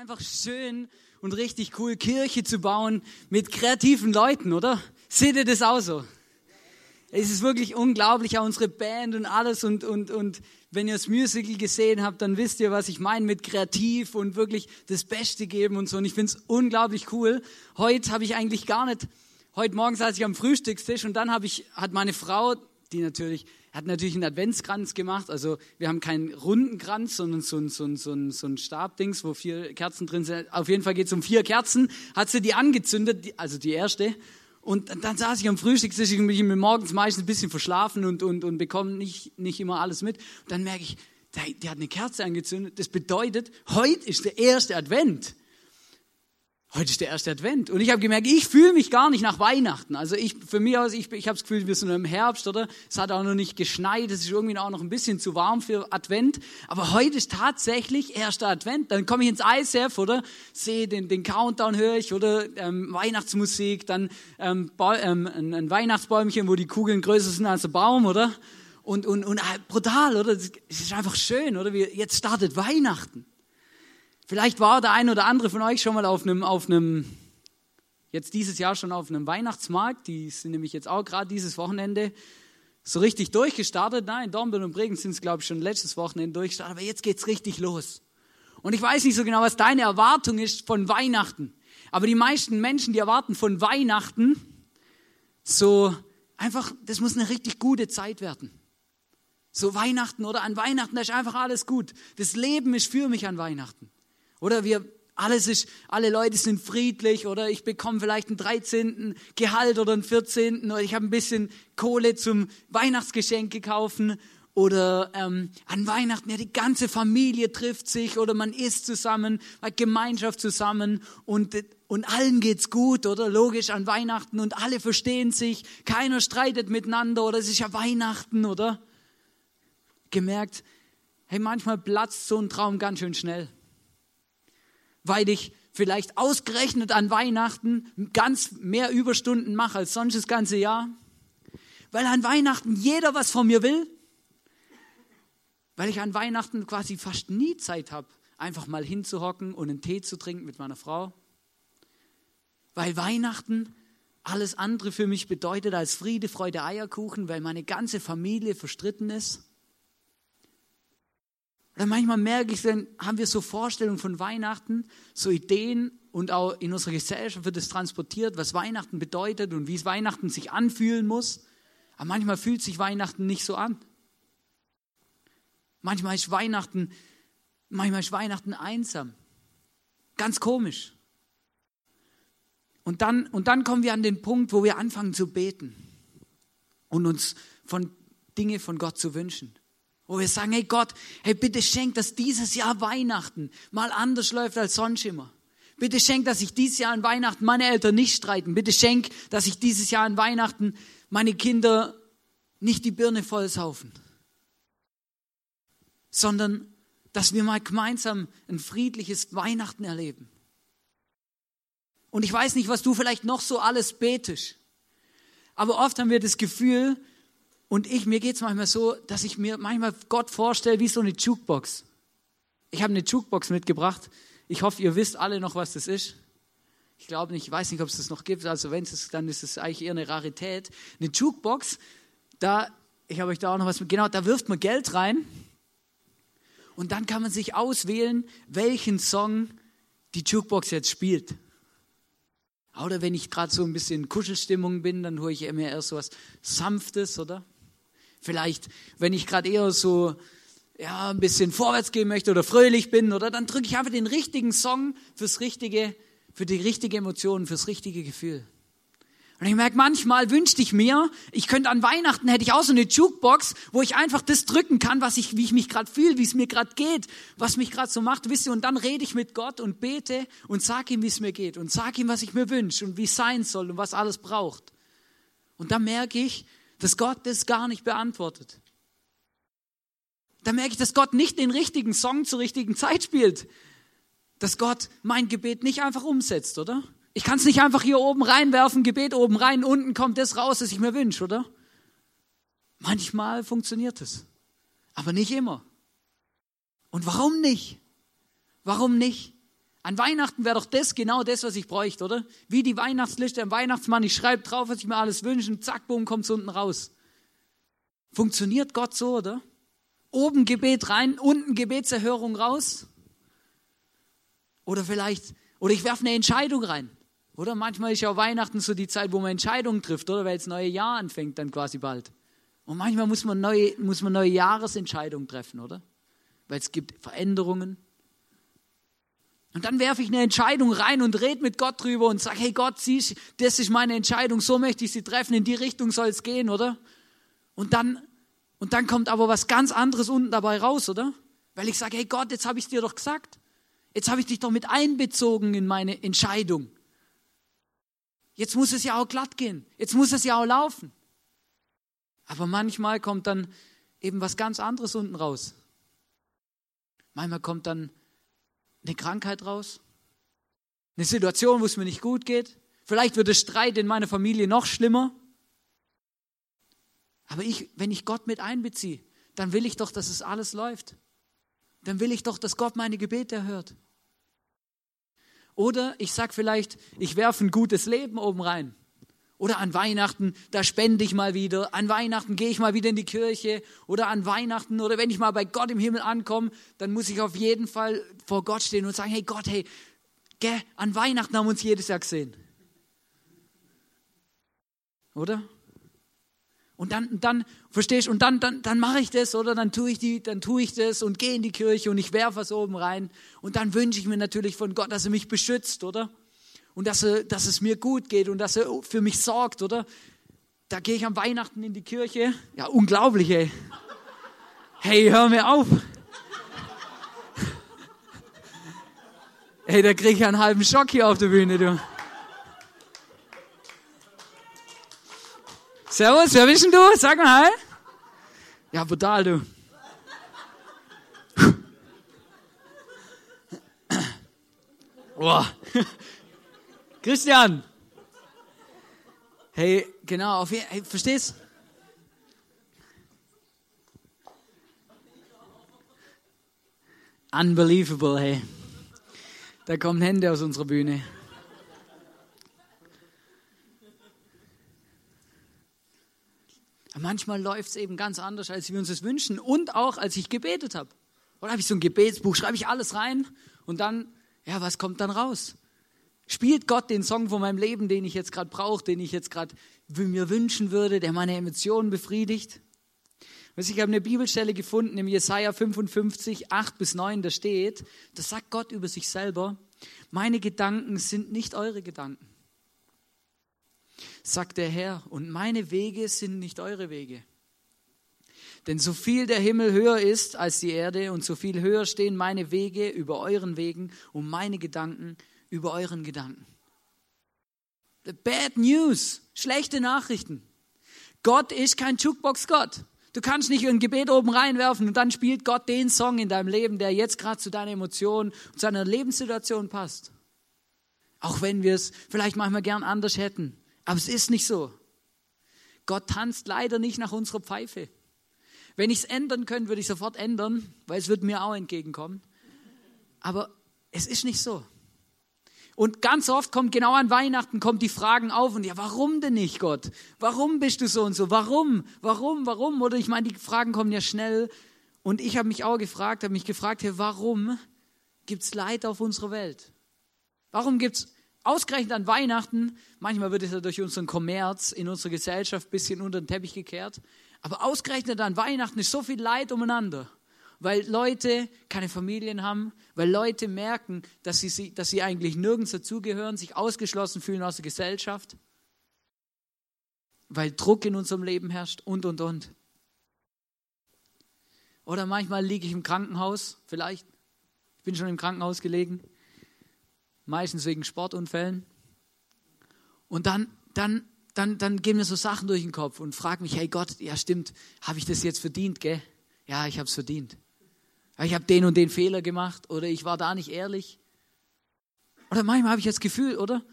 einfach schön und richtig cool, Kirche zu bauen mit kreativen Leuten, oder? Seht ihr das auch so? Es ist wirklich unglaublich, auch unsere Band und alles und, und, und wenn ihr das Musical gesehen habt, dann wisst ihr, was ich meine mit kreativ und wirklich das Beste geben und so. Und ich finde es unglaublich cool. Heute habe ich eigentlich gar nicht, heute Morgen saß ich am Frühstückstisch und dann habe ich, hat meine Frau, die natürlich hat natürlich einen Adventskranz gemacht. Also wir haben keinen runden Kranz, sondern so ein, so ein, so ein, so ein Stabdings, wo vier Kerzen drin sind. Auf jeden Fall geht es um vier Kerzen. Hat sie die angezündet, also die erste. Und dann saß ich am Frühstückstisch und bin morgens meistens ein bisschen verschlafen und, und, und bekomme nicht, nicht immer alles mit. Und dann merke ich, der, der hat eine Kerze angezündet. Das bedeutet, heute ist der erste Advent. Heute ist der erste Advent. Und ich habe gemerkt, ich fühle mich gar nicht nach Weihnachten. Also ich, für mich aus, ich, ich habe das Gefühl, wir sind im Herbst, oder? Es hat auch noch nicht geschneit, es ist irgendwie auch noch ein bisschen zu warm für Advent. Aber heute ist tatsächlich erster Advent. Dann komme ich ins ISF, oder? Sehe den, den Countdown, höre ich, oder? Ähm, Weihnachtsmusik, dann ähm, ähm, ein, ein Weihnachtsbäumchen, wo die Kugeln größer sind als der Baum, oder? Und, und, und äh, brutal, oder? Es ist einfach schön, oder? Jetzt startet Weihnachten. Vielleicht war der ein oder andere von euch schon mal auf einem, auf einem, jetzt dieses Jahr schon auf einem Weihnachtsmarkt. Die sind nämlich jetzt auch gerade dieses Wochenende so richtig durchgestartet. Nein, in Dornbirn und Bregen sind es, glaube ich, schon letztes Wochenende durchgestartet. Aber jetzt geht's richtig los. Und ich weiß nicht so genau, was deine Erwartung ist von Weihnachten. Aber die meisten Menschen, die erwarten von Weihnachten so einfach, das muss eine richtig gute Zeit werden. So Weihnachten oder an Weihnachten, da ist einfach alles gut. Das Leben ist für mich an Weihnachten. Oder wir, alles ist, alle Leute sind friedlich oder ich bekomme vielleicht einen 13. Gehalt oder einen 14. oder ich habe ein bisschen Kohle zum Weihnachtsgeschenke kaufen oder ähm, an Weihnachten, ja, die ganze Familie trifft sich oder man isst zusammen, hat Gemeinschaft zusammen und, und allen geht's gut, oder? Logisch an Weihnachten und alle verstehen sich, keiner streitet miteinander oder es ist ja Weihnachten, oder? Gemerkt, hey, manchmal platzt so ein Traum ganz schön schnell weil ich vielleicht ausgerechnet an Weihnachten ganz mehr Überstunden mache als sonst das ganze Jahr, weil an Weihnachten jeder was von mir will, weil ich an Weihnachten quasi fast nie Zeit habe, einfach mal hinzuhocken und einen Tee zu trinken mit meiner Frau, weil Weihnachten alles andere für mich bedeutet als Friede, Freude, Eierkuchen, weil meine ganze Familie verstritten ist oder manchmal merke ich, dann haben wir so Vorstellungen von Weihnachten, so Ideen und auch in unserer Gesellschaft wird es transportiert, was Weihnachten bedeutet und wie es Weihnachten sich anfühlen muss. Aber manchmal fühlt sich Weihnachten nicht so an. Manchmal ist Weihnachten, manchmal ist Weihnachten einsam. Ganz komisch. Und dann, und dann kommen wir an den Punkt, wo wir anfangen zu beten und uns von Dinge von Gott zu wünschen. Wo wir sagen, hey Gott, hey bitte schenk, dass dieses Jahr Weihnachten mal anders läuft als sonst immer. Bitte schenk, dass ich dieses Jahr an Weihnachten meine Eltern nicht streiten. Bitte schenk, dass ich dieses Jahr an Weihnachten meine Kinder nicht die Birne vollsaufen, sondern dass wir mal gemeinsam ein friedliches Weihnachten erleben. Und ich weiß nicht, was du vielleicht noch so alles betest, aber oft haben wir das Gefühl, und ich, mir geht's manchmal so, dass ich mir manchmal Gott vorstelle wie so eine Jukebox. Ich habe eine Jukebox mitgebracht. Ich hoffe, ihr wisst alle noch, was das ist. Ich glaube nicht, ich weiß nicht, ob es das noch gibt. Also wenn es dann ist es eigentlich eher eine Rarität. Eine Jukebox, da, ich habe euch da auch noch was mit, genau, da wirft man Geld rein. Und dann kann man sich auswählen, welchen Song die Jukebox jetzt spielt. Oder wenn ich gerade so ein bisschen Kuschelstimmung bin, dann höre ich immer erst so was Sanftes, oder? Vielleicht, wenn ich gerade eher so ja, ein bisschen vorwärts gehen möchte oder fröhlich bin, oder dann drücke ich einfach den richtigen Song fürs richtige, für die richtige Emotion, fürs richtige Gefühl. Und ich merke, manchmal wünschte ich mir, ich könnte an Weihnachten hätte ich auch so eine Jukebox, wo ich einfach das drücken kann, was ich, wie ich mich gerade fühle, wie es mir gerade geht, was mich gerade so macht, wisst ihr, und dann rede ich mit Gott und bete und sage ihm, wie es mir geht und sage ihm, was ich mir wünsche und wie es sein soll und was alles braucht. Und dann merke ich, dass Gott das gar nicht beantwortet. Da merke ich, dass Gott nicht den richtigen Song zur richtigen Zeit spielt. Dass Gott mein Gebet nicht einfach umsetzt, oder? Ich kann es nicht einfach hier oben reinwerfen, Gebet oben rein, unten kommt das raus, was ich mir wünsche, oder? Manchmal funktioniert es, aber nicht immer. Und warum nicht? Warum nicht? An Weihnachten wäre doch das genau das, was ich bräuchte, oder? Wie die Weihnachtsliste am Weihnachtsmann, ich schreibe drauf, was ich mir alles wünsche und zack, boom, kommt es unten raus. Funktioniert Gott so, oder? Oben Gebet rein, unten Gebetserhörung raus? Oder vielleicht, oder ich werfe eine Entscheidung rein. Oder manchmal ist ja Weihnachten so die Zeit, wo man Entscheidungen trifft, oder? Weil das neue Jahr anfängt dann quasi bald. Und manchmal muss man neue, muss man neue Jahresentscheidungen treffen, oder? Weil es gibt Veränderungen. Und dann werfe ich eine Entscheidung rein und rede mit Gott drüber und sage, hey Gott, siehst, das ist meine Entscheidung, so möchte ich sie treffen, in die Richtung soll es gehen, oder? Und dann, und dann kommt aber was ganz anderes unten dabei raus, oder? Weil ich sage, hey Gott, jetzt habe ich es dir doch gesagt. Jetzt habe ich dich doch mit einbezogen in meine Entscheidung. Jetzt muss es ja auch glatt gehen. Jetzt muss es ja auch laufen. Aber manchmal kommt dann eben was ganz anderes unten raus. Manchmal kommt dann eine Krankheit raus, eine Situation, wo es mir nicht gut geht. Vielleicht wird der Streit in meiner Familie noch schlimmer. Aber ich, wenn ich Gott mit einbeziehe, dann will ich doch, dass es alles läuft. Dann will ich doch, dass Gott meine Gebete erhört. Oder ich sage vielleicht, ich werfe ein gutes Leben oben rein. Oder an Weihnachten, da spende ich mal wieder. An Weihnachten gehe ich mal wieder in die Kirche. Oder an Weihnachten, oder wenn ich mal bei Gott im Himmel ankomme, dann muss ich auf jeden Fall vor Gott stehen und sagen, hey Gott, hey, gell, an Weihnachten haben wir uns jedes Jahr gesehen. Oder? Und dann, dann verstehst und dann, dann, dann mache ich das oder dann tue ich die, dann tue ich das und gehe in die Kirche und ich werfe was oben rein. Und dann wünsche ich mir natürlich von Gott, dass er mich beschützt, oder? Und dass, er, dass es mir gut geht und dass er für mich sorgt, oder? Da gehe ich am Weihnachten in die Kirche. Ja, unglaublich, ey. Hey, hör mir auf. Hey, da kriege ich einen halben Schock hier auf der Bühne, du. Servus, wer bist denn du? Sag mal hi. Ja, brutal, du. Boah. Christian. Hey, genau, auf, hey, verstehst? Unbelievable, hey. Da kommen Hände aus unserer Bühne. Manchmal läuft es eben ganz anders, als wir uns das wünschen und auch, als ich gebetet habe. Oder habe ich so ein Gebetsbuch, schreibe ich alles rein und dann, ja, was kommt dann raus? Spielt Gott den Song von meinem Leben, den ich jetzt gerade brauche, den ich jetzt gerade mir wünschen würde, der meine Emotionen befriedigt? Ich habe eine Bibelstelle gefunden im Jesaja 55, 8 bis 9, da steht, da sagt Gott über sich selber, meine Gedanken sind nicht eure Gedanken sagt der Herr, und meine Wege sind nicht eure Wege. Denn so viel der Himmel höher ist als die Erde und so viel höher stehen meine Wege über euren Wegen und meine Gedanken über euren Gedanken. The bad news, schlechte Nachrichten. Gott ist kein Jukebox-Gott. Du kannst nicht ein Gebet oben reinwerfen und dann spielt Gott den Song in deinem Leben, der jetzt gerade zu deiner Emotion und zu deiner Lebenssituation passt. Auch wenn wir es vielleicht manchmal gern anders hätten. Aber es ist nicht so. Gott tanzt leider nicht nach unserer Pfeife. Wenn ich es ändern könnte, würde ich sofort ändern, weil es wird mir auch entgegenkommen. Aber es ist nicht so. Und ganz oft kommt genau an Weihnachten kommt die Fragen auf und ja, warum denn nicht, Gott? Warum bist du so und so? Warum? Warum? Warum? Oder ich meine, die Fragen kommen ja schnell. Und ich habe mich auch gefragt, habe mich gefragt, hey, warum gibt es Leid auf unserer Welt? Warum gibt es Ausgerechnet an Weihnachten, manchmal wird es ja durch unseren Kommerz in unserer Gesellschaft ein bisschen unter den Teppich gekehrt, aber ausgerechnet an Weihnachten ist so viel Leid umeinander, weil Leute keine Familien haben, weil Leute merken, dass sie, dass sie eigentlich nirgends dazugehören, sich ausgeschlossen fühlen aus der Gesellschaft, weil Druck in unserem Leben herrscht und, und, und. Oder manchmal liege ich im Krankenhaus, vielleicht, ich bin schon im Krankenhaus gelegen, meistens wegen Sportunfällen. Und dann, dann, dann, dann gehen mir so Sachen durch den Kopf und fragen mich, hey Gott, ja stimmt, habe ich das jetzt verdient, gell? Ja, ich habe es verdient. Ich habe den und den Fehler gemacht oder ich war da nicht ehrlich. Oder manchmal habe ich das Gefühl, oder?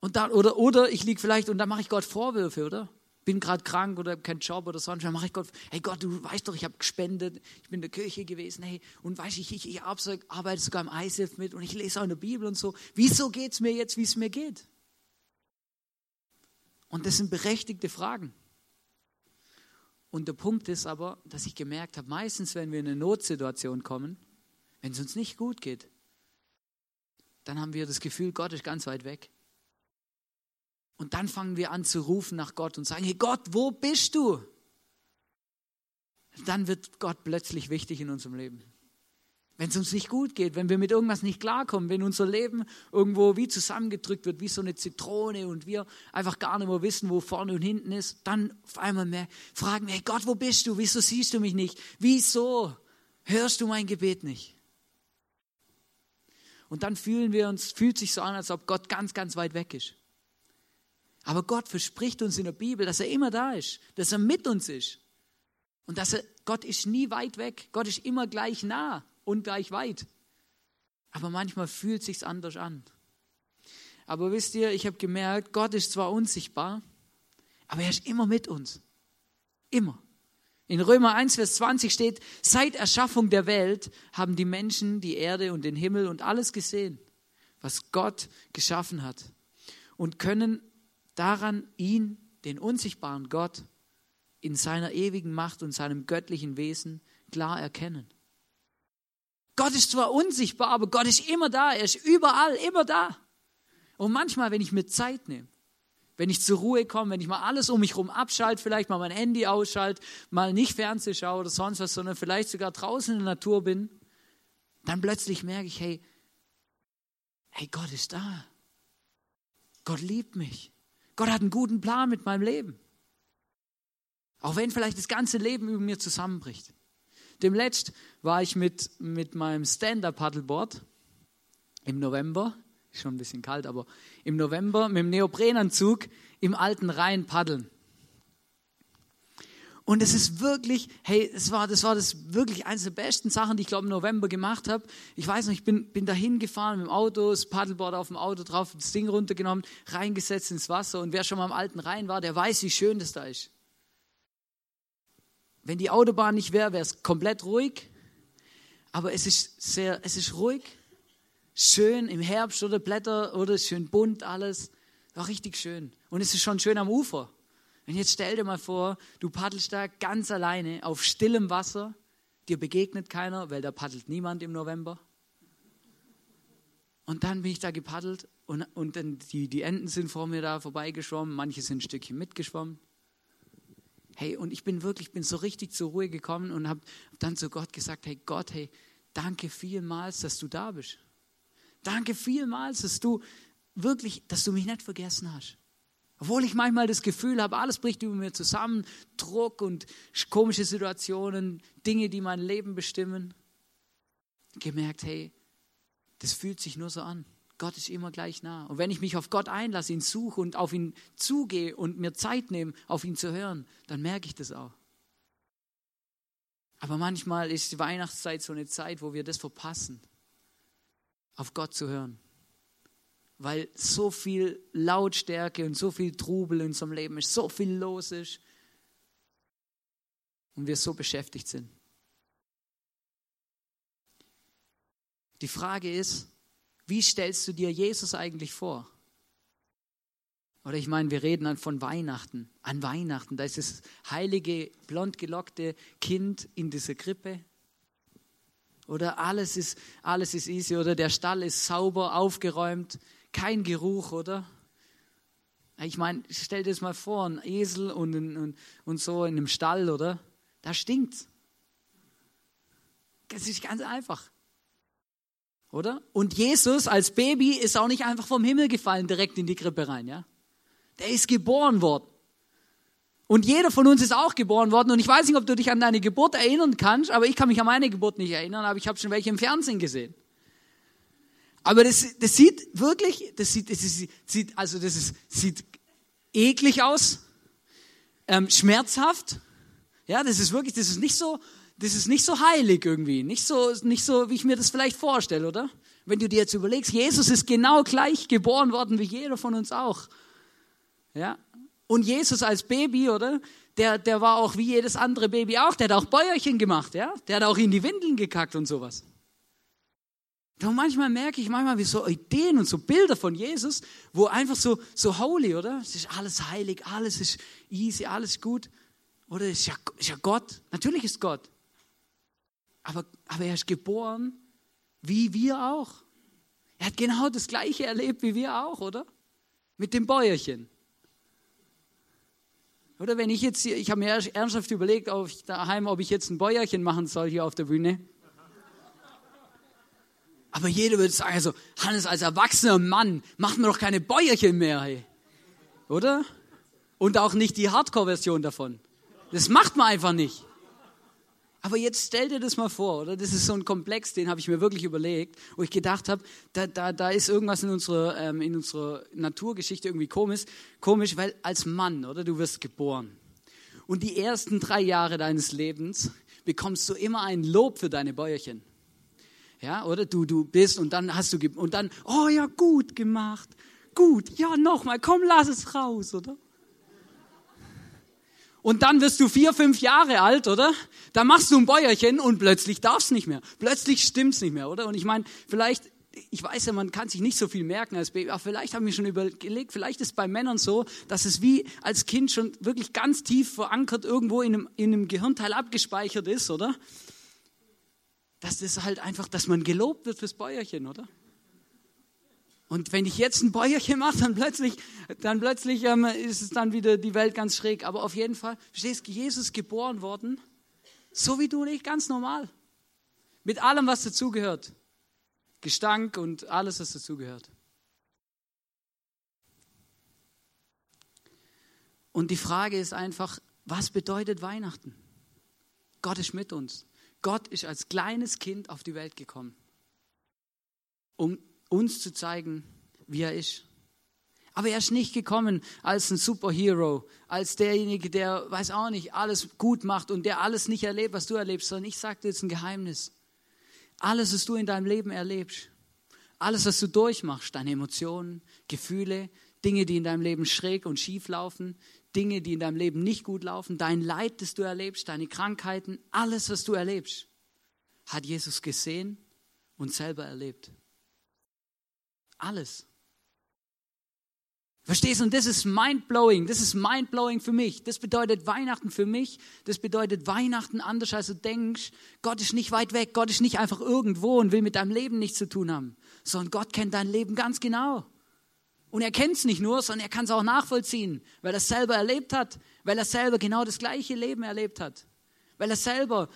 Und dann, oder, oder ich liege vielleicht und dann mache ich Gott Vorwürfe, oder? bin gerade krank oder habe keinen Job oder sonst, dann mache ich Gott, hey Gott, du weißt doch, ich habe gespendet, ich bin in der Kirche gewesen, hey, und weißt ich, ich, ich arbeite sogar im ISIF mit und ich lese auch in der Bibel und so. Wieso geht es mir jetzt, wie es mir geht? Und das sind berechtigte Fragen. Und der Punkt ist aber, dass ich gemerkt habe, meistens, wenn wir in eine Notsituation kommen, wenn es uns nicht gut geht, dann haben wir das Gefühl, Gott ist ganz weit weg. Und dann fangen wir an zu rufen nach Gott und sagen, hey Gott, wo bist du? Dann wird Gott plötzlich wichtig in unserem Leben. Wenn es uns nicht gut geht, wenn wir mit irgendwas nicht klarkommen, wenn unser Leben irgendwo wie zusammengedrückt wird, wie so eine Zitrone und wir einfach gar nicht mehr wissen, wo vorne und hinten ist, dann auf einmal mehr fragen wir, hey Gott, wo bist du? Wieso siehst du mich nicht? Wieso hörst du mein Gebet nicht? Und dann fühlen wir uns, fühlt sich so an, als ob Gott ganz, ganz weit weg ist. Aber Gott verspricht uns in der Bibel, dass er immer da ist, dass er mit uns ist. Und dass er, Gott ist nie weit weg. Gott ist immer gleich nah und gleich weit. Aber manchmal fühlt sich's anders an. Aber wisst ihr, ich habe gemerkt, Gott ist zwar unsichtbar, aber er ist immer mit uns. Immer. In Römer 1, Vers 20 steht, seit Erschaffung der Welt haben die Menschen die Erde und den Himmel und alles gesehen, was Gott geschaffen hat und können daran ihn, den unsichtbaren Gott, in seiner ewigen Macht und seinem göttlichen Wesen klar erkennen. Gott ist zwar unsichtbar, aber Gott ist immer da, er ist überall, immer da. Und manchmal, wenn ich mir Zeit nehme, wenn ich zur Ruhe komme, wenn ich mal alles um mich herum abschalte, vielleicht mal mein Handy ausschalte, mal nicht Fernsehen schaue oder sonst was, sondern vielleicht sogar draußen in der Natur bin, dann plötzlich merke ich, hey, hey, Gott ist da. Gott liebt mich. Gott hat einen guten Plan mit meinem Leben. Auch wenn vielleicht das ganze Leben über mir zusammenbricht. Demletzt war ich mit, mit meinem Stand-Up-Paddleboard im November schon ein bisschen kalt, aber im November mit dem Neoprenanzug im alten Rhein paddeln. Und es ist wirklich, hey, es war, das war das wirklich eines der besten Sachen, die ich glaube im November gemacht habe. Ich weiß noch, ich bin, bin dahin gefahren mit dem Auto, das Paddleboard auf dem Auto drauf, das Ding runtergenommen, reingesetzt ins Wasser. Und wer schon mal im alten Rhein war, der weiß, wie schön das da ist. Wenn die Autobahn nicht wäre, wäre es komplett ruhig. Aber es ist sehr, es ist ruhig schön im Herbst oder Blätter oder schön bunt alles. War richtig schön. Und es ist schon schön am Ufer. Und jetzt stell dir mal vor, du paddelst da ganz alleine auf stillem Wasser. Dir begegnet keiner, weil da paddelt niemand im November. Und dann bin ich da gepaddelt und, und dann die, die Enten sind vor mir da vorbeigeschwommen, manche sind ein Stückchen mitgeschwommen. Hey, und ich bin wirklich, bin so richtig zur Ruhe gekommen und habe dann zu Gott gesagt, hey Gott, hey, danke vielmals, dass du da bist. Danke vielmals, dass du wirklich, dass du mich nicht vergessen hast. Obwohl ich manchmal das Gefühl habe, alles bricht über mir zusammen, Druck und komische Situationen, Dinge, die mein Leben bestimmen. Gemerkt, hey, das fühlt sich nur so an. Gott ist immer gleich nah. Und wenn ich mich auf Gott einlasse, ihn suche und auf ihn zugehe und mir Zeit nehme, auf ihn zu hören, dann merke ich das auch. Aber manchmal ist die Weihnachtszeit so eine Zeit, wo wir das verpassen auf Gott zu hören. Weil so viel Lautstärke und so viel Trubel in unserem Leben ist, so viel los ist und wir so beschäftigt sind. Die Frage ist, wie stellst du dir Jesus eigentlich vor? Oder ich meine, wir reden dann von Weihnachten. An Weihnachten, da ist das heilige, blond gelockte Kind in dieser Krippe. Oder alles ist, alles ist easy. Oder der Stall ist sauber, aufgeräumt, kein Geruch, oder? Ich meine, stell dir das mal vor, ein Esel und, und, und so in einem Stall, oder? Da stinkt's. Das ist ganz einfach. Oder? Und Jesus als Baby ist auch nicht einfach vom Himmel gefallen, direkt in die Krippe rein, ja? Der ist geboren worden. Und jeder von uns ist auch geboren worden. Und ich weiß nicht, ob du dich an deine Geburt erinnern kannst, aber ich kann mich an meine Geburt nicht erinnern, aber ich habe schon welche im Fernsehen gesehen. Aber das, das sieht wirklich, das sieht, das sieht, also das ist, sieht eklig aus, ähm, schmerzhaft. Ja, das ist wirklich, das ist nicht so, das ist nicht so heilig irgendwie, nicht so, nicht so, wie ich mir das vielleicht vorstelle, oder? Wenn du dir jetzt überlegst, Jesus ist genau gleich geboren worden wie jeder von uns auch. Ja, Und Jesus als Baby, oder? Der, der war auch wie jedes andere Baby auch. Der hat auch Bäuerchen gemacht, ja? Der hat auch in die Windeln gekackt und sowas. Und manchmal merke ich manchmal wie so Ideen und so Bilder von Jesus, wo einfach so, so holy, oder? Es ist alles heilig, alles ist easy, alles gut. Oder ist ja, ist ja Gott. Natürlich ist Gott. Aber, aber er ist geboren, wie wir auch. Er hat genau das Gleiche erlebt wie wir auch, oder? Mit dem Bäuerchen. Oder wenn ich jetzt hier, ich habe mir ernsthaft überlegt, ob ich daheim, ob ich jetzt ein Bäuerchen machen soll hier auf der Bühne. Aber jeder würde sagen, also Hannes als erwachsener Mann, macht mir doch keine Bäuerchen mehr, hey. oder? Und auch nicht die Hardcore-Version davon. Das macht man einfach nicht. Aber jetzt stell dir das mal vor, oder? Das ist so ein Komplex, den habe ich mir wirklich überlegt, wo ich gedacht habe, da, da, da ist irgendwas in unserer, ähm, in unserer Naturgeschichte irgendwie komisch, komisch, weil als Mann, oder? Du wirst geboren. Und die ersten drei Jahre deines Lebens bekommst du immer ein Lob für deine Bäuerchen. Ja, oder? Du, du bist und dann hast du, und dann, oh ja, gut gemacht. Gut, ja, nochmal, komm, lass es raus, oder? Und dann wirst du vier, fünf Jahre alt, oder? Da machst du ein Bäuerchen und plötzlich darfst nicht mehr. Plötzlich stimmt's nicht mehr, oder? Und ich meine, vielleicht, ich weiß ja, man kann sich nicht so viel merken als Baby, aber vielleicht haben wir schon überlegt, vielleicht ist bei Männern so, dass es wie als Kind schon wirklich ganz tief verankert irgendwo in einem, in einem Gehirnteil abgespeichert ist, oder? Dass das halt einfach, dass man gelobt wird fürs Bäuerchen, oder? Und wenn ich jetzt ein Bäuerchen mache, dann plötzlich, dann plötzlich ähm, ist es dann wieder die Welt ganz schräg. Aber auf jeden Fall, verstehst du, Jesus geboren worden, so wie du und ich, ganz normal. Mit allem, was dazugehört. Gestank und alles, was dazugehört. Und die Frage ist einfach, was bedeutet Weihnachten? Gott ist mit uns. Gott ist als kleines Kind auf die Welt gekommen, um uns zu zeigen, wie er ist. Aber er ist nicht gekommen als ein Superhero, als derjenige, der, weiß auch nicht, alles gut macht und der alles nicht erlebt, was du erlebst, sondern ich sage dir jetzt ein Geheimnis. Alles, was du in deinem Leben erlebst, alles, was du durchmachst, deine Emotionen, Gefühle, Dinge, die in deinem Leben schräg und schief laufen, Dinge, die in deinem Leben nicht gut laufen, dein Leid, das du erlebst, deine Krankheiten, alles, was du erlebst, hat Jesus gesehen und selber erlebt. Alles. Verstehst du? Und das ist mindblowing. Das ist mindblowing für mich. Das bedeutet Weihnachten für mich. Das bedeutet Weihnachten anders, als du denkst. Gott ist nicht weit weg. Gott ist nicht einfach irgendwo und will mit deinem Leben nichts zu tun haben. Sondern Gott kennt dein Leben ganz genau. Und er kennt es nicht nur, sondern er kann es auch nachvollziehen, weil er es selber erlebt hat, weil er selber genau das gleiche Leben erlebt hat, weil er selber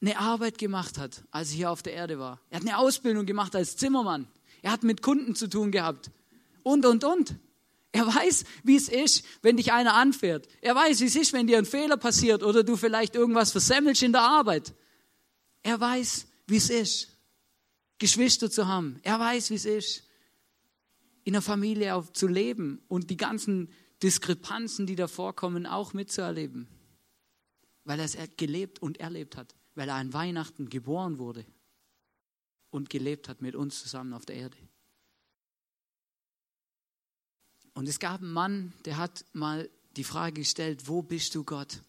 eine Arbeit gemacht hat, als er hier auf der Erde war. Er hat eine Ausbildung gemacht als Zimmermann. Er hat mit Kunden zu tun gehabt. Und, und, und. Er weiß, wie es ist, wenn dich einer anfährt. Er weiß, wie es ist, wenn dir ein Fehler passiert oder du vielleicht irgendwas versemmelst in der Arbeit. Er weiß, wie es ist, Geschwister zu haben. Er weiß, wie es ist, in der Familie zu leben und die ganzen Diskrepanzen, die da vorkommen, auch mitzuerleben. Weil er es gelebt und erlebt hat. Weil er an Weihnachten geboren wurde und gelebt hat mit uns zusammen auf der Erde. Und es gab einen Mann, der hat mal die Frage gestellt, wo bist du Gott?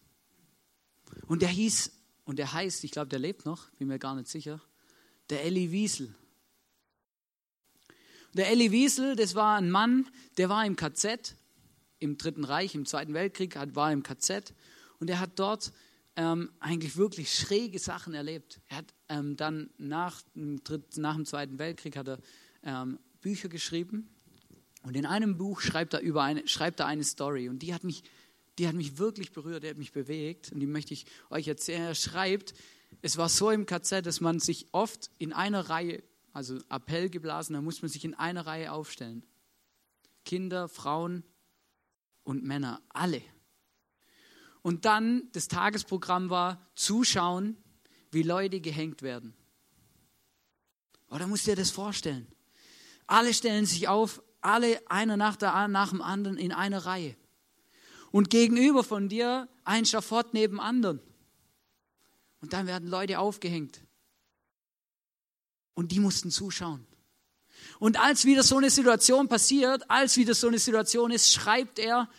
Und der hieß, und der heißt, ich glaube, der lebt noch, bin mir gar nicht sicher, der Elli Wiesel. Der Elli Wiesel, das war ein Mann, der war im KZ, im Dritten Reich, im Zweiten Weltkrieg, war im KZ und er hat dort ähm, eigentlich wirklich schräge Sachen erlebt. Er hat ähm, dann nach nach dem Zweiten Weltkrieg hat er ähm, Bücher geschrieben und in einem Buch schreibt er, über eine, schreibt er eine Story und die hat, mich, die hat mich wirklich berührt, die hat mich bewegt und die möchte ich euch erzählen. Er schreibt, es war so im KZ, dass man sich oft in einer Reihe, also Appell geblasen, da muss man sich in einer Reihe aufstellen. Kinder, Frauen und Männer, alle. Und dann das Tagesprogramm war zuschauen, wie Leute gehängt werden. Oder musst du dir das vorstellen? Alle stellen sich auf, alle einer nach, der, nach dem anderen in einer Reihe. Und gegenüber von dir ein Schafott neben anderen. Und dann werden Leute aufgehängt. Und die mussten zuschauen. Und als wieder so eine Situation passiert, als wieder so eine Situation ist, schreibt er,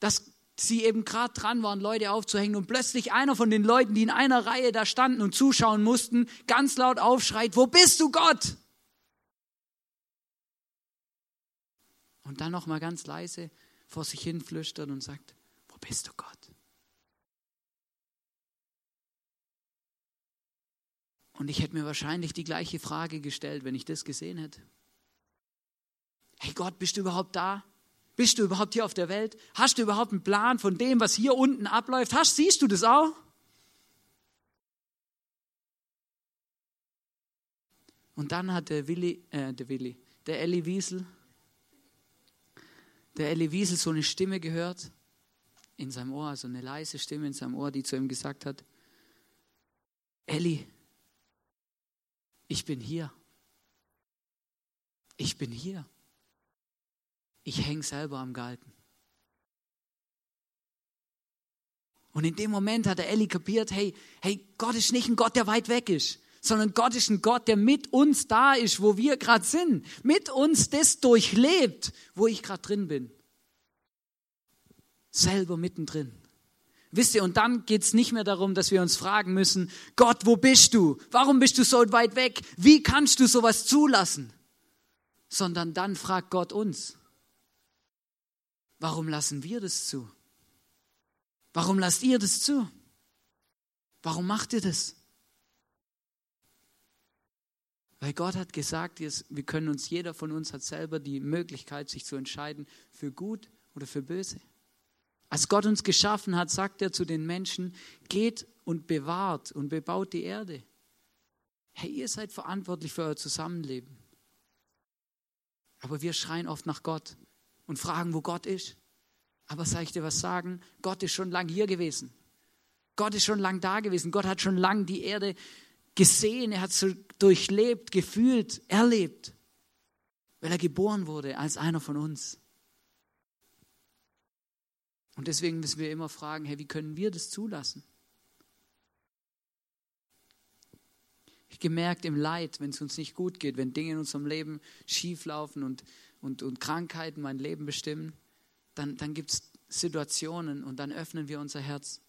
dass sie eben gerade dran waren, Leute aufzuhängen und plötzlich einer von den Leuten, die in einer Reihe da standen und zuschauen mussten, ganz laut aufschreit, wo bist du Gott? Und dann noch mal ganz leise vor sich hin flüstert und sagt, wo bist du Gott? Und ich hätte mir wahrscheinlich die gleiche Frage gestellt, wenn ich das gesehen hätte. Hey Gott, bist du überhaupt da? Bist du überhaupt hier auf der Welt? Hast du überhaupt einen Plan von dem, was hier unten abläuft? Hast, siehst du das auch? Und dann hat der Willi, äh, der Willi, der Elli Wiesel, der Elli Wiesel so eine Stimme gehört in seinem Ohr, also eine leise Stimme in seinem Ohr, die zu ihm gesagt hat, Elli, ich bin hier. Ich bin hier. Ich hänge selber am Galgen. Und in dem Moment hat der Elli kapiert, hey, hey, Gott ist nicht ein Gott, der weit weg ist, sondern Gott ist ein Gott, der mit uns da ist, wo wir gerade sind, mit uns das durchlebt, wo ich gerade drin bin. Selber mittendrin. Wisst ihr, und dann geht es nicht mehr darum, dass wir uns fragen müssen, Gott, wo bist du? Warum bist du so weit weg? Wie kannst du sowas zulassen? Sondern dann fragt Gott uns, Warum lassen wir das zu? Warum lasst ihr das zu? Warum macht ihr das? Weil Gott hat gesagt, wir können uns, jeder von uns hat selber die Möglichkeit, sich zu entscheiden für gut oder für böse. Als Gott uns geschaffen hat, sagt er zu den Menschen, geht und bewahrt und bebaut die Erde. Hey, ihr seid verantwortlich für euer Zusammenleben. Aber wir schreien oft nach Gott und fragen, wo Gott ist. Aber soll ich dir was sagen? Gott ist schon lang hier gewesen. Gott ist schon lang da gewesen. Gott hat schon lang die Erde gesehen. Er hat so durchlebt, gefühlt, erlebt, weil er geboren wurde als einer von uns. Und deswegen müssen wir immer fragen, hey, wie können wir das zulassen? Ich gemerkt im Leid, wenn es uns nicht gut geht, wenn Dinge in unserem Leben schieflaufen und und, und Krankheiten mein Leben bestimmen, dann, dann gibt es Situationen und dann öffnen wir unser Herz.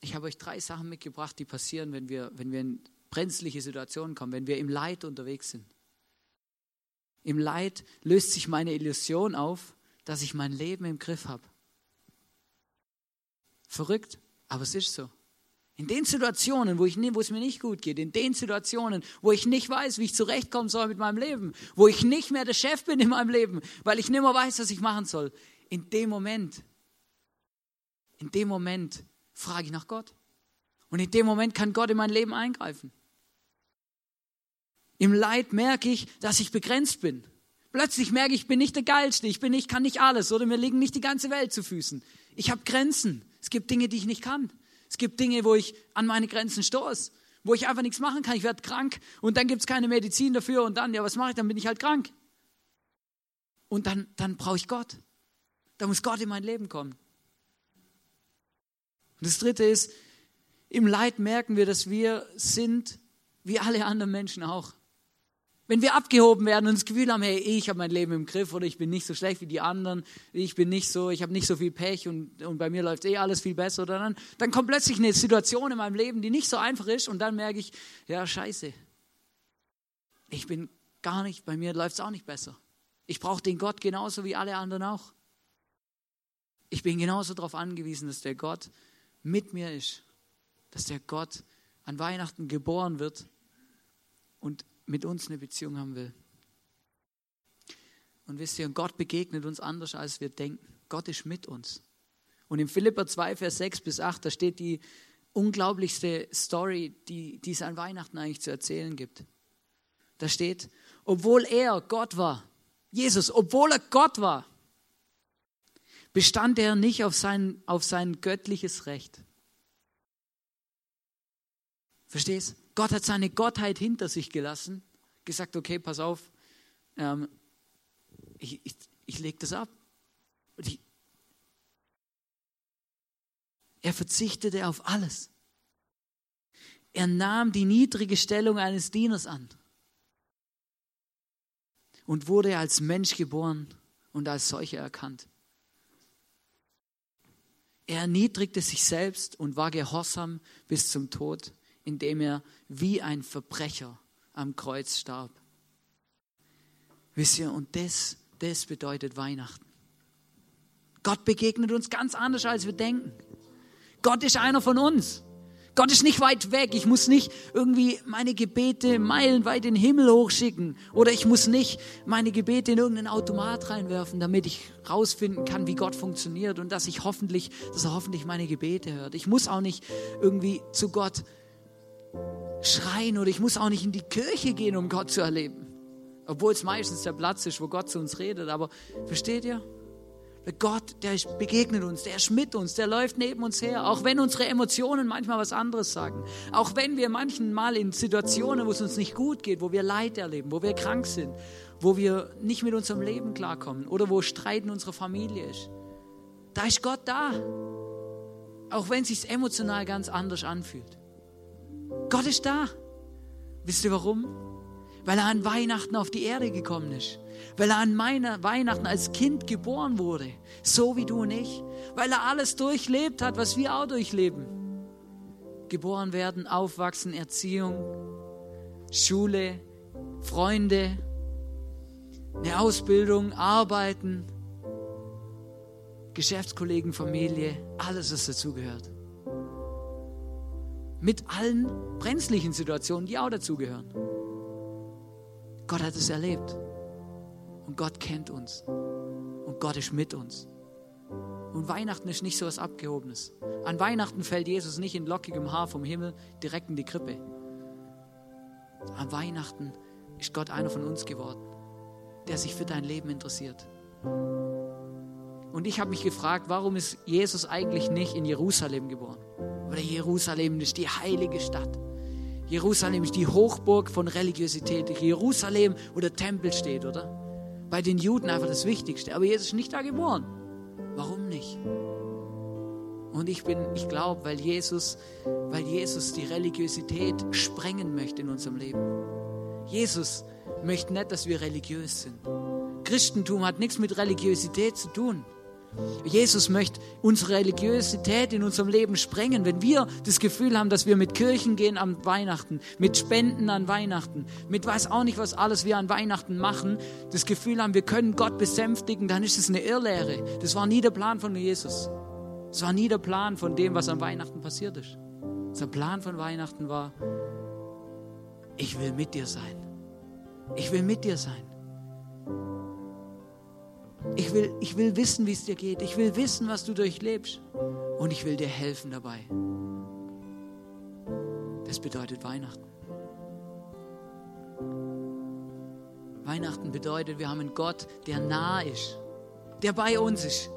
Ich habe euch drei Sachen mitgebracht, die passieren, wenn wir, wenn wir in brenzliche Situationen kommen, wenn wir im Leid unterwegs sind. Im Leid löst sich meine Illusion auf, dass ich mein Leben im Griff habe. Verrückt, aber es ist so. In den Situationen, wo, ich, wo es mir nicht gut geht, in den Situationen, wo ich nicht weiß, wie ich zurechtkommen soll mit meinem Leben, wo ich nicht mehr der Chef bin in meinem Leben, weil ich nicht mehr weiß, was ich machen soll, in dem Moment, in dem Moment frage ich nach Gott. Und in dem Moment kann Gott in mein Leben eingreifen. Im Leid merke ich, dass ich begrenzt bin. Plötzlich merke ich, ich bin nicht der Geilste, ich bin nicht, kann nicht alles oder mir liegen nicht die ganze Welt zu Füßen. Ich habe Grenzen. Es gibt Dinge, die ich nicht kann. Es gibt Dinge, wo ich an meine Grenzen stoße, wo ich einfach nichts machen kann. Ich werde krank und dann gibt es keine Medizin dafür und dann, ja, was mache ich? Dann bin ich halt krank. Und dann, dann brauche ich Gott. Da muss Gott in mein Leben kommen. Und das Dritte ist, im Leid merken wir, dass wir sind wie alle anderen Menschen auch. Wenn wir abgehoben werden und das Gefühl haben, hey, ich habe mein Leben im Griff oder ich bin nicht so schlecht wie die anderen, ich bin nicht so, ich habe nicht so viel Pech und, und bei mir läuft eh alles viel besser, oder dann, dann kommt plötzlich eine Situation in meinem Leben, die nicht so einfach ist und dann merke ich, ja, scheiße, ich bin gar nicht, bei mir läuft es auch nicht besser. Ich brauche den Gott genauso wie alle anderen auch. Ich bin genauso darauf angewiesen, dass der Gott mit mir ist, dass der Gott an Weihnachten geboren wird und mit uns eine Beziehung haben will. Und wisst ihr, Gott begegnet uns anders, als wir denken. Gott ist mit uns. Und in Philippa 2, Vers 6 bis 8, da steht die unglaublichste Story, die, die es an Weihnachten eigentlich zu erzählen gibt. Da steht, obwohl er Gott war, Jesus, obwohl er Gott war, bestand er nicht auf sein, auf sein göttliches Recht. Verstehst? Gott hat seine Gottheit hinter sich gelassen, gesagt, okay, pass auf, ähm, ich, ich, ich lege das ab. Ich, er verzichtete auf alles. Er nahm die niedrige Stellung eines Dieners an und wurde als Mensch geboren und als solcher erkannt. Er erniedrigte sich selbst und war gehorsam bis zum Tod, indem er wie ein Verbrecher am Kreuz starb. Wisst ihr, und das, das bedeutet Weihnachten. Gott begegnet uns ganz anders, als wir denken. Gott ist einer von uns. Gott ist nicht weit weg. Ich muss nicht irgendwie meine Gebete meilenweit in den Himmel hochschicken. Oder ich muss nicht meine Gebete in irgendeinen Automat reinwerfen, damit ich rausfinden kann, wie Gott funktioniert und dass ich hoffentlich, dass er hoffentlich meine Gebete hört. Ich muss auch nicht irgendwie zu Gott schreien oder ich muss auch nicht in die Kirche gehen, um Gott zu erleben. Obwohl es meistens der Platz ist, wo Gott zu uns redet. Aber versteht ihr? Gott, der begegnet uns, der ist mit uns, der läuft neben uns her, auch wenn unsere Emotionen manchmal was anderes sagen. Auch wenn wir manchmal in Situationen, wo es uns nicht gut geht, wo wir Leid erleben, wo wir krank sind, wo wir nicht mit unserem Leben klarkommen oder wo Streit in unserer Familie ist. Da ist Gott da. Auch wenn es sich emotional ganz anders anfühlt. Gott ist da. Wisst ihr warum? Weil er an Weihnachten auf die Erde gekommen ist weil er an meiner Weihnachten als Kind geboren wurde, so wie du und ich, weil er alles durchlebt hat, was wir auch durchleben. Geboren werden, aufwachsen, Erziehung, Schule, Freunde, eine Ausbildung, Arbeiten, Geschäftskollegen, Familie, alles, was dazugehört. Mit allen brenzlichen Situationen, die auch dazugehören. Gott hat es erlebt. Und Gott kennt uns. Und Gott ist mit uns. Und Weihnachten ist nicht so was Abgehobenes. An Weihnachten fällt Jesus nicht in lockigem Haar vom Himmel direkt in die Krippe. An Weihnachten ist Gott einer von uns geworden, der sich für dein Leben interessiert. Und ich habe mich gefragt, warum ist Jesus eigentlich nicht in Jerusalem geboren? Oder Jerusalem ist die heilige Stadt. Jerusalem ist die Hochburg von Religiosität. Jerusalem, wo der Tempel steht, oder? bei den Juden einfach das Wichtigste. Aber Jesus ist nicht da geboren. Warum nicht? Und ich bin, ich glaube, weil Jesus, weil Jesus die Religiosität sprengen möchte in unserem Leben. Jesus möchte nicht, dass wir religiös sind. Christentum hat nichts mit Religiosität zu tun. Jesus möchte unsere Religiosität in unserem Leben sprengen. Wenn wir das Gefühl haben, dass wir mit Kirchen gehen an Weihnachten, mit Spenden an Weihnachten, mit weiß auch nicht, was alles wir an Weihnachten machen, das Gefühl haben, wir können Gott besänftigen, dann ist es eine Irrlehre. Das war nie der Plan von Jesus. Das war nie der Plan von dem, was an Weihnachten passiert ist. Der Plan von Weihnachten war, ich will mit dir sein. Ich will mit dir sein. Ich will, ich will wissen, wie es dir geht. Ich will wissen, was du durchlebst. Und ich will dir helfen dabei. Das bedeutet Weihnachten. Weihnachten bedeutet, wir haben einen Gott, der nah ist, der bei uns ist,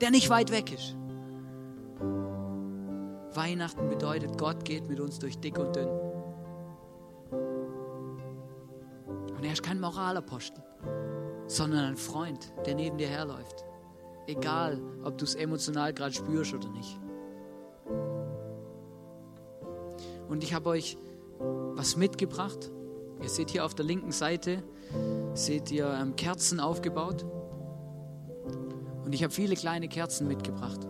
der nicht weit weg ist. Weihnachten bedeutet, Gott geht mit uns durch dick und dünn. Und er ist kein Moralapostel sondern ein Freund, der neben dir herläuft. Egal, ob du es emotional gerade spürst oder nicht. Und ich habe euch was mitgebracht. Ihr seht hier auf der linken Seite, seht ihr ähm, Kerzen aufgebaut. Und ich habe viele kleine Kerzen mitgebracht.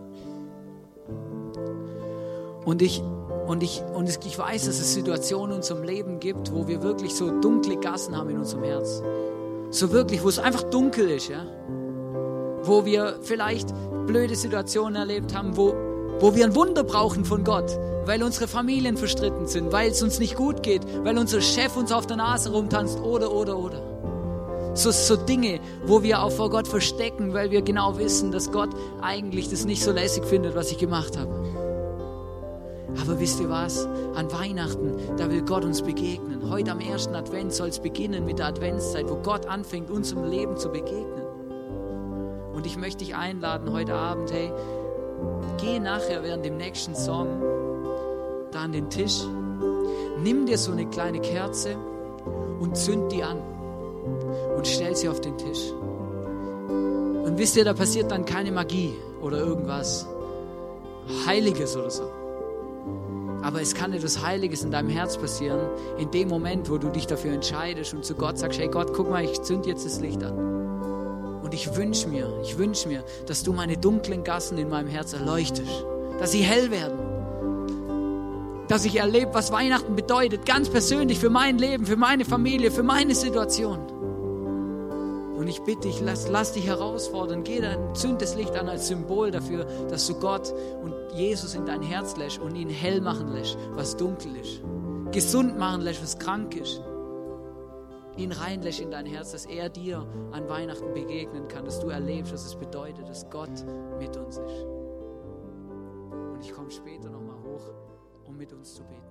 Und ich, und, ich, und ich weiß, dass es Situationen in unserem Leben gibt, wo wir wirklich so dunkle Gassen haben in unserem Herz. So wirklich, wo es einfach dunkel ist, ja. Wo wir vielleicht blöde Situationen erlebt haben, wo, wo wir ein Wunder brauchen von Gott, weil unsere Familien verstritten sind, weil es uns nicht gut geht, weil unser Chef uns auf der Nase rumtanzt oder, oder, oder. So, so Dinge, wo wir auch vor Gott verstecken, weil wir genau wissen, dass Gott eigentlich das nicht so lässig findet, was ich gemacht habe. Aber wisst ihr was? An Weihnachten, da will Gott uns begegnen. Heute am ersten Advent soll es beginnen mit der Adventszeit, wo Gott anfängt, uns im Leben zu begegnen. Und ich möchte dich einladen heute Abend, hey, geh nachher während dem nächsten Song da an den Tisch, nimm dir so eine kleine Kerze und zünd die an und stell sie auf den Tisch. Und wisst ihr, da passiert dann keine Magie oder irgendwas Heiliges oder so. Aber es kann etwas Heiliges in deinem Herz passieren, in dem Moment, wo du dich dafür entscheidest und zu Gott sagst, hey Gott, guck mal, ich zünd jetzt das Licht an. Und ich wünsche mir, ich wünsche mir, dass du meine dunklen Gassen in meinem Herz erleuchtest, dass sie hell werden, dass ich erlebe, was Weihnachten bedeutet, ganz persönlich für mein Leben, für meine Familie, für meine Situation. Und ich bitte dich, lass, lass dich herausfordern, geh dein, zünd das Licht an als Symbol dafür, dass du Gott und Jesus in dein Herz lässt und ihn hell machen lässt, was dunkel ist. Gesund machen lässt, was krank ist. Ihn reinlässt in dein Herz, dass er dir an Weihnachten begegnen kann, dass du erlebst, was es bedeutet, dass Gott mit uns ist. Und ich komme später nochmal hoch, um mit uns zu beten.